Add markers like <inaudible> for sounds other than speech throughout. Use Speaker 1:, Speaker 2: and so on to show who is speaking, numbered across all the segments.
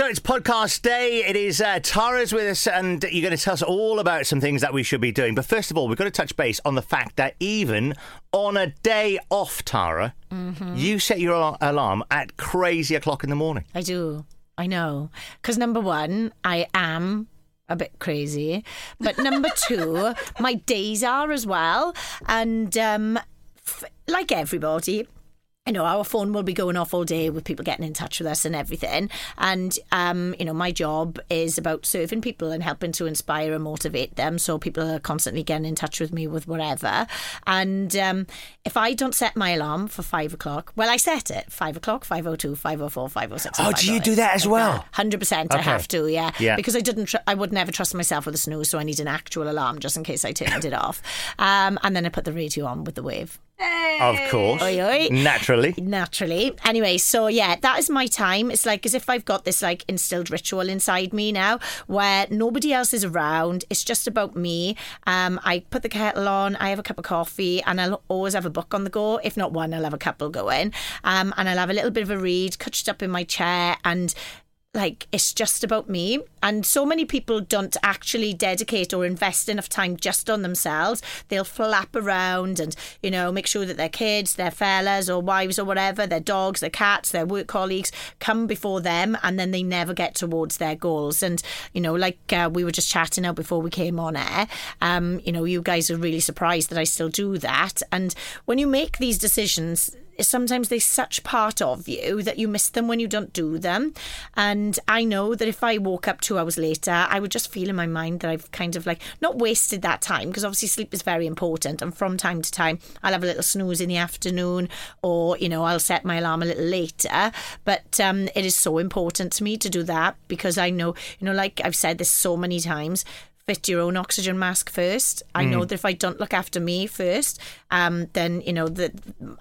Speaker 1: So it's podcast day. It is uh, Tara's with us, and you're going to tell us all about some things that we should be doing. But first of all, we've got to touch base on the fact that even on a day off, Tara, you set your alarm at crazy o'clock in the morning.
Speaker 2: I do. I know. Because number one, I am a bit crazy. But number <laughs> two, my days are as well. And um, f- like everybody, you know, our phone will be going off all day with people getting in touch with us and everything. And, um, you know, my job is about serving people and helping to inspire and motivate them. So people are constantly getting in touch with me with whatever. And um, if I don't set my alarm for five o'clock, well, I set it five o'clock, 502, 504, 506.
Speaker 1: Oh, do you do that as well?
Speaker 2: Hundred percent, I have to, yeah.
Speaker 1: Yeah.
Speaker 2: Because I didn't, tr- I would never trust myself with a snooze, so I need an actual alarm just in case I turned it off. Um, and then I put the radio on with the wave.
Speaker 1: Of course.
Speaker 2: Oi, oi.
Speaker 1: Naturally.
Speaker 2: Naturally. Anyway, so yeah, that is my time. It's like as if I've got this like instilled ritual inside me now where nobody else is around. It's just about me. Um, I put the kettle on, I have a cup of coffee, and I'll always have a book on the go. If not one, I'll have a couple going. Um, and I'll have a little bit of a read, couched up in my chair, and like it's just about me. And so many people don't actually dedicate or invest enough time just on themselves. They'll flap around and you know make sure that their kids their fellas or wives or whatever their dogs their cats their work colleagues come before them and then they never get towards their goals. And you know like uh, we were just chatting out before we came on air um you know you guys are really surprised that I still do that. And when you make these decisions sometimes they're such part of you that you miss them when you don't do them. And I know that if I woke up two hours later, I would just feel in my mind that I've kind of like not wasted that time because obviously sleep is very important. And from time to time, I'll have a little snooze in the afternoon or, you know, I'll set my alarm a little later. But um, it is so important to me to do that because I know, you know, like I've said this so many times, fit your own oxygen mask first. I know that if I don't look after me first, um, then you know that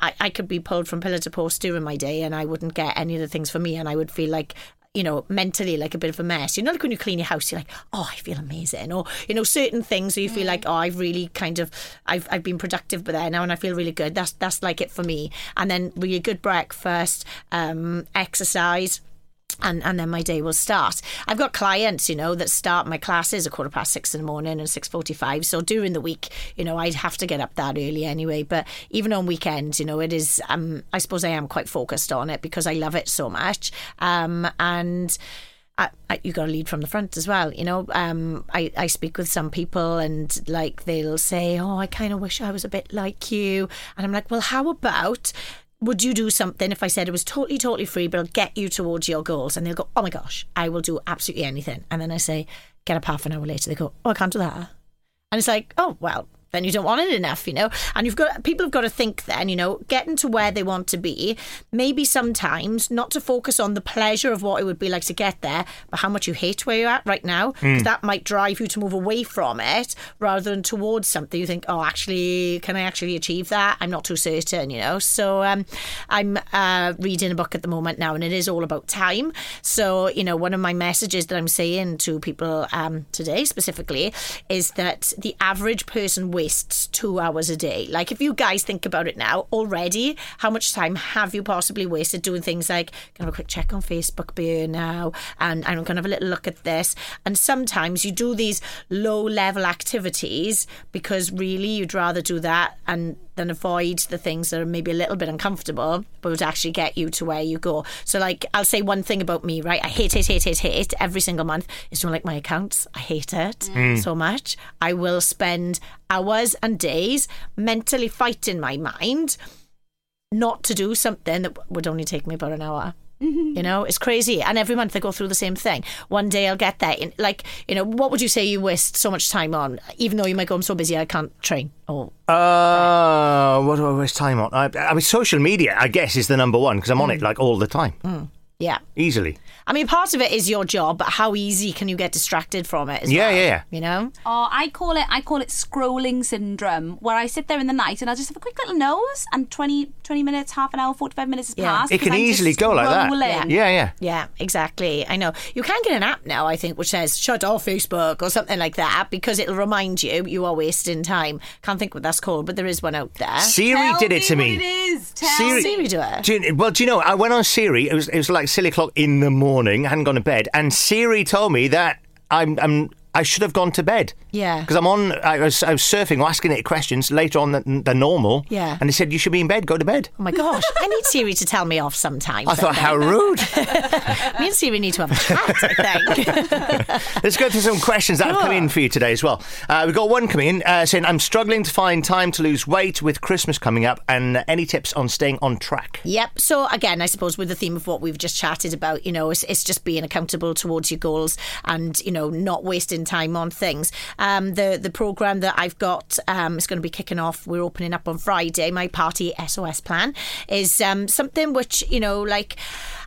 Speaker 2: I, I could be pulled from pillar to post during my day, and I wouldn't get any of the things for me, and I would feel like. You know, mentally like a bit of a mess. You know, like when you clean your house, you're like, "Oh, I feel amazing," or you know, certain things where you feel like, "Oh, I've really kind of, I've, I've been productive, but there now, and I feel really good." That's that's like it for me. And then really good breakfast, um, exercise, and and then my day will start. I've got clients, you know, that start my classes at quarter past six in the morning and six forty five. So during the week, you know, I'd have to get up that early anyway. But even on weekends, you know, it is. Um, I suppose I am quite focused on it because I love it so much. Um, and. I, I, you got to lead from the front as well. You know, um, I, I speak with some people and like they'll say, Oh, I kind of wish I was a bit like you. And I'm like, Well, how about would you do something if I said it was totally, totally free, but it'll get you towards your goals? And they'll go, oh my gosh, I will do absolutely anything. And then I say, get up half an hour later. They go, oh, I can't do that. And it's like, oh, well, then you don't want it enough, you know? And you've got, people have got to think then, you know, getting to where they want to be, maybe sometimes not to focus on the pleasure of what it would be like to get there, but how much you hate where you're at right now. Because that might drive you to move away from it rather than towards something you think, oh, actually, can I actually achieve that? I'm not too certain, you know? So um, I'm uh, reading a book at the moment now, and it is all about time. So, you know, one of my messages that I'm saying to people um, today specifically is that the average person wastes two hours a day. Like, if you guys think about it now already, how much time have you possibly wasted doing things like, can I have a quick check on Facebook beer now? And I'm going to have a little look at this. And sometimes you do these low level activities because really you'd rather do that and then avoid the things that are maybe a little bit uncomfortable, but would actually get you to where you go. So, like, I'll say one thing about me, right? I hate, hate, hate, hate, hate every single month is don't like my accounts. I hate it mm. Mm. so much. I will spend hours and days mentally fighting my mind not to do something that would only take me about an hour. Mm-hmm. You know, it's crazy. And every month I go through the same thing. One day I'll get there. In, like, you know, what would you say you waste so much time on? Even though you might go, I'm so busy I can't train. Or
Speaker 1: Uh, what do I waste time on? I, I mean, social media, I guess, is the number one because I'm on it mm. like all the time, mm.
Speaker 2: Yeah.
Speaker 1: easily.
Speaker 2: I mean, part of it is your job, but how easy can you get distracted from it? As
Speaker 1: Yeah,
Speaker 2: well,
Speaker 1: yeah, yeah.
Speaker 2: You know,
Speaker 3: Oh, I call it I call it scrolling syndrome, where I sit there in the night and I just have a quick little nose, and 20, 20 minutes, half an hour, forty five minutes has
Speaker 2: Yeah.
Speaker 3: passed.
Speaker 1: It can
Speaker 3: I'm
Speaker 1: easily go like that.
Speaker 3: scrolling.
Speaker 1: Yeah, yeah.
Speaker 2: yeah, exactly. I know you can get an app now, I think, which says "shut off Facebook" or something like that, because it'll remind you you are wasting time. Can't think what that's called, but there is one out there.
Speaker 1: Siri
Speaker 3: Tell
Speaker 1: did it to
Speaker 3: me
Speaker 1: me.
Speaker 3: What it is. Tell
Speaker 1: Siri-
Speaker 3: me.
Speaker 2: Siri do it.
Speaker 1: Do you- well, do you know? I went on Siri. It was it was like silly o'clock in the morning. Hadn't gone to bed, and Siri told me that I'm, I'm I should have gone to bed.
Speaker 2: Yeah.
Speaker 1: Because I'm on. I was, I was surfing, or asking it questions later on than, than normal.
Speaker 2: Yeah.
Speaker 1: And they said you should be in bed. Go to bed.
Speaker 2: Oh my gosh, I need Siri to tell me off sometimes.
Speaker 1: I thought, how rude. <laughs>
Speaker 2: Me and Siri need to have a chat, I think. <laughs>
Speaker 1: Let's go through some questions that have come in for you today as well. Uh, we've got one coming in uh, saying, I'm struggling to find time to lose weight with Christmas coming up, and any tips on staying on track?
Speaker 2: Yep. So again, I suppose with the theme of what we've just chatted about, you know, it's, it's just being accountable towards your goals and you know not wasting time on things. Um, the the program that I've got um, is going to be kicking off. We're opening up on Friday. My party SOS plan is um, something which you know like.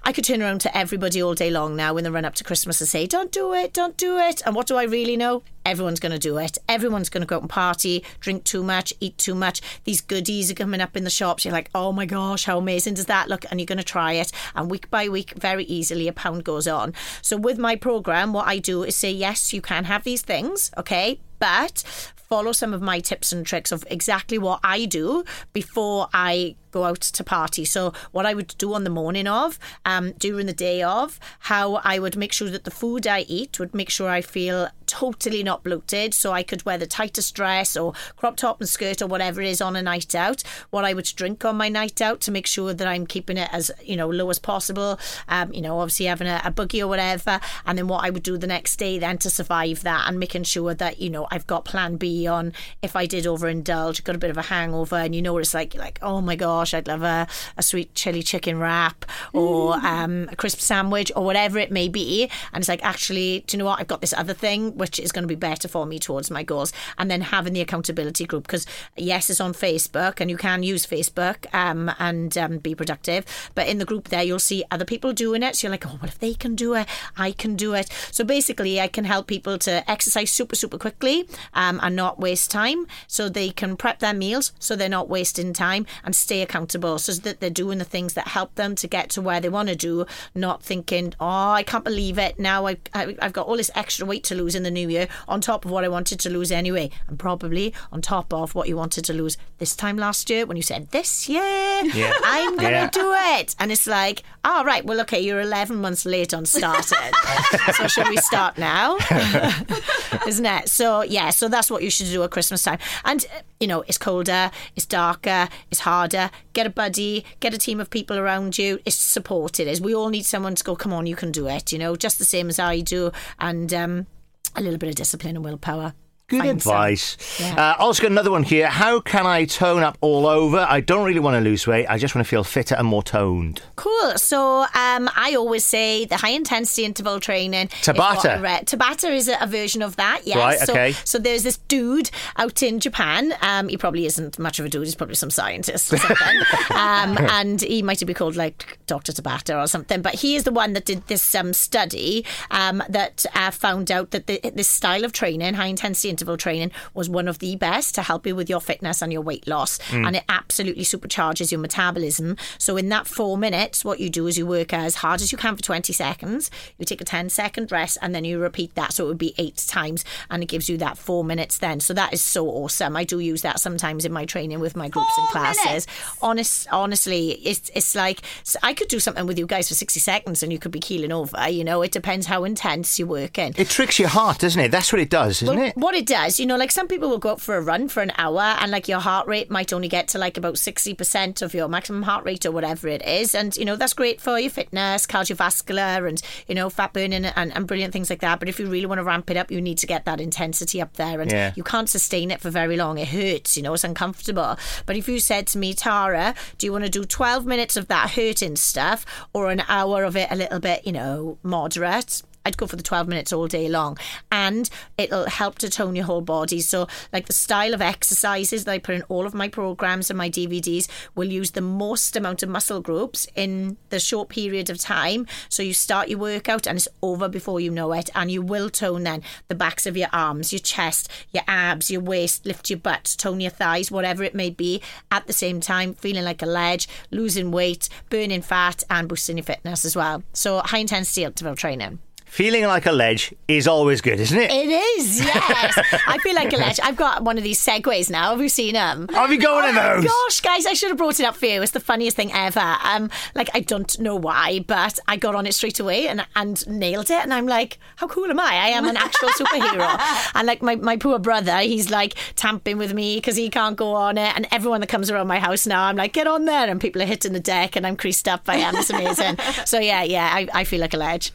Speaker 2: I could turn around to everybody all day long now in the run up to Christmas and say, "Don't do it, don't do it." And what do I really know? Everyone's going to do it. Everyone's going to go out and party, drink too much, eat too much. These goodies are coming up in the shops. You're like, "Oh my gosh, how amazing does that look?" And you're going to try it. And week by week, very easily, a pound goes on. So with my program, what I do is say, "Yes, you can have these things, okay, but." Follow some of my tips and tricks of exactly what I do before I go out to party. So what I would do on the morning of, um, during the day of, how I would make sure that the food I eat would make sure I feel totally not bloated, so I could wear the tightest dress or crop top and skirt or whatever it is on a night out. What I would drink on my night out to make sure that I'm keeping it as you know low as possible. Um, you know, obviously having a, a boogie or whatever, and then what I would do the next day then to survive that and making sure that you know I've got Plan B on if I did overindulge, got a bit of a hangover, and you know what it's like. You're like, oh my gosh, I'd love a, a sweet chili chicken wrap or um, a crisp sandwich or whatever it may be. And it's like, actually, do you know what? I've got this other thing which is going to be better for me towards my goals. And then having the accountability group because yes, it's on Facebook and you can use Facebook um, and um, be productive. But in the group there, you'll see other people doing it. So you're like, oh, well, if they can do it, I can do it. So basically, I can help people to exercise super, super quickly um, and not waste time. So they can prep their meals so they're not wasting time and stay accountable so that they're doing the things that help them to get to where they want to do, not thinking, oh, I can't believe it. Now I've, I've got all this extra weight to lose in the new year on top of what I wanted to lose anyway. And probably on top of what you wanted to lose this time last year when you said, this year,
Speaker 1: Yeah.
Speaker 2: I'm going to
Speaker 1: Yeah.
Speaker 2: do it. And it's like, oh, right, well, okay, you're 11 months late on starting. <laughs> so shall we start now? <laughs> Isn't it? So, yeah, so that's what you should do at Christmas time. And, uh, you know, it's colder, it's darker, it's harder. Get a buddy, get a team of people around you. It's support, it is. We all need someone to go, come on, you can do it, you know, just the same as I do. And um, a little bit of discipline and willpower.
Speaker 1: Good advice.
Speaker 2: Yeah.
Speaker 1: Uh, also, got another one here. How can I tone up all over? I don't really want to lose weight. I just want to feel fitter and more toned.
Speaker 2: Cool. So um, I always say the high intensity interval training.
Speaker 1: Tabata.
Speaker 2: I read. Tabata is a, a version of that. Yes.
Speaker 1: Right,
Speaker 2: So,
Speaker 1: okay.
Speaker 2: so there's this dude out in Japan. Um, he probably isn't much of a dude. He's probably some scientist or something. <laughs> um, and he might be called like Dr. Tabata or something. But he is the one that did this um, study um, that uh, found out that the, this style of training, high intensity interval training, was one of the best to help you with your fitness and your weight loss. Mm. And it absolutely supercharges your metabolism. So in that four minutes, what you do is you work as hard as you can for 20 seconds. You take a 10 second rest and then you repeat that. So it would be eight times and it gives you that four minutes then. So that is so awesome. I do use that sometimes in my training with my groups and classes.
Speaker 3: minutes?
Speaker 2: Honest, honestly, it's it's like I could do something with you guys for 60 seconds and you could be keeling over. You know, it depends how intense you're working.
Speaker 1: It tricks your heart, doesn't it? That's what it does, isn't
Speaker 2: Well,
Speaker 1: it?
Speaker 2: What it does, you know, like some people will go out for a run for an hour and like your heart rate might only get to like about 60% of your maximum heart rate or whatever it is. And, you know, that's great for your fitness, cardiovascular and, you know, fat burning and, and brilliant things like that. But if you really want to ramp it up, you need to get that intensity up there. And
Speaker 1: Yeah.
Speaker 2: you can't sustain it for very long. It hurts, you know, it's uncomfortable. But if you said to me, Tara, do you want to do 12 minutes of that hurting stuff or an hour of it a little bit, you know, moderate? I'd go for the 12 minutes all day long. And it'll help to tone your whole body. So, like the style of exercises that I put in all of my programs and my DVDs will use the most amount of muscle groups in the short period of time. So, you start your workout and it's over before you know it. And you will tone then the backs of your arms, your chest, your abs, your waist, lift your butt, tone your thighs, whatever it may be, at the same time, feeling like a ledge, losing weight, burning fat, and boosting your fitness as well. So, high intensity interval training.
Speaker 1: Feeling like a ledge is always good, isn't it?
Speaker 2: It is, yes. I feel like a ledge. I've got one of these segways now. Have you seen them?
Speaker 1: Have you got one of those?
Speaker 2: Gosh, guys, I should have brought it up for you. It's the funniest thing ever. Um, like I don't know why, but I got on it straight away and and nailed it. And I'm like, how cool am I? I am an actual <laughs> superhero. And like my, my poor brother, he's like tamping with me because he can't go on it. And everyone that comes around my house now, I'm like, get on there. And people are hitting the deck, and I'm creased up. I am. It's amazing. <laughs> so yeah, yeah, I, I feel like a ledge.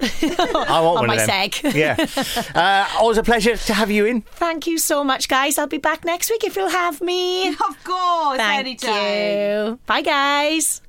Speaker 1: I want
Speaker 2: on
Speaker 1: one
Speaker 2: my
Speaker 1: of them.
Speaker 2: seg. <laughs>
Speaker 1: Yeah. Uh, always a pleasure to have you in.
Speaker 2: Thank you so much, guys. I'll be back next week if you'll have me. <laughs>
Speaker 3: Of course,
Speaker 2: Thank
Speaker 3: anytime.
Speaker 2: you. Bye, guys.